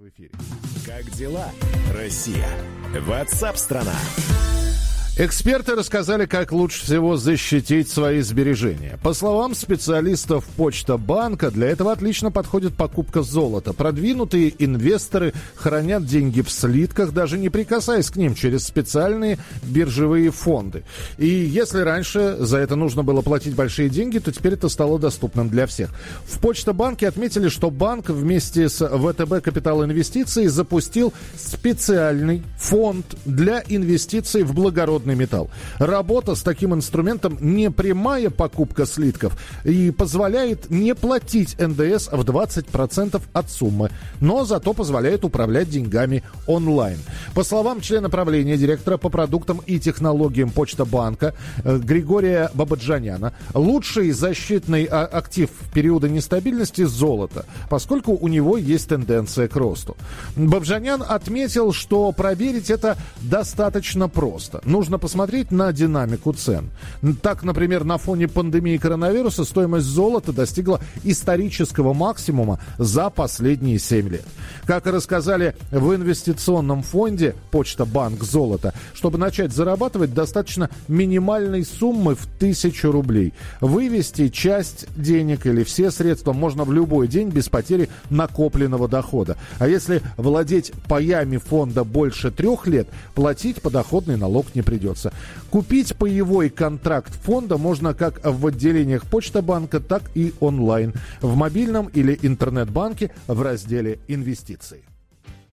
в эфире. Как дела, Россия? Ватсап-страна! Эксперты рассказали, как лучше всего защитить свои сбережения. По словам специалистов Почта Банка, для этого отлично подходит покупка золота. Продвинутые инвесторы хранят деньги в слитках, даже не прикасаясь к ним через специальные биржевые фонды. И если раньше за это нужно было платить большие деньги, то теперь это стало доступным для всех. В Почта Банке отметили, что банк вместе с ВТБ Капитал Инвестиции запустил специальный фонд для инвестиций в благородные крупный металл. Работа с таким инструментом не прямая покупка слитков и позволяет не платить НДС в 20% от суммы, но зато позволяет управлять деньгами онлайн. По словам члена правления, директора по продуктам и технологиям Почта банка э, Григория Бабаджаняна, лучший защитный а, актив в периоды нестабильности – золото, поскольку у него есть тенденция к росту. Бабджанян отметил, что проверить это достаточно просто. Нужно посмотреть на динамику цен. Так, например, на фоне пандемии коронавируса стоимость золота достигла исторического максимума за последние 7 лет. Как и рассказали в инвестиционном фонде Почта Банк Золото, чтобы начать зарабатывать, достаточно минимальной суммы в тысячу рублей. Вывести часть денег или все средства можно в любой день без потери накопленного дохода. А если владеть паями фонда больше трех лет, платить подоходный налог не придется придется. Купить паевой контракт фонда можно как в отделениях Почта банка, так и онлайн в мобильном или интернет-банке в разделе «Инвестиции».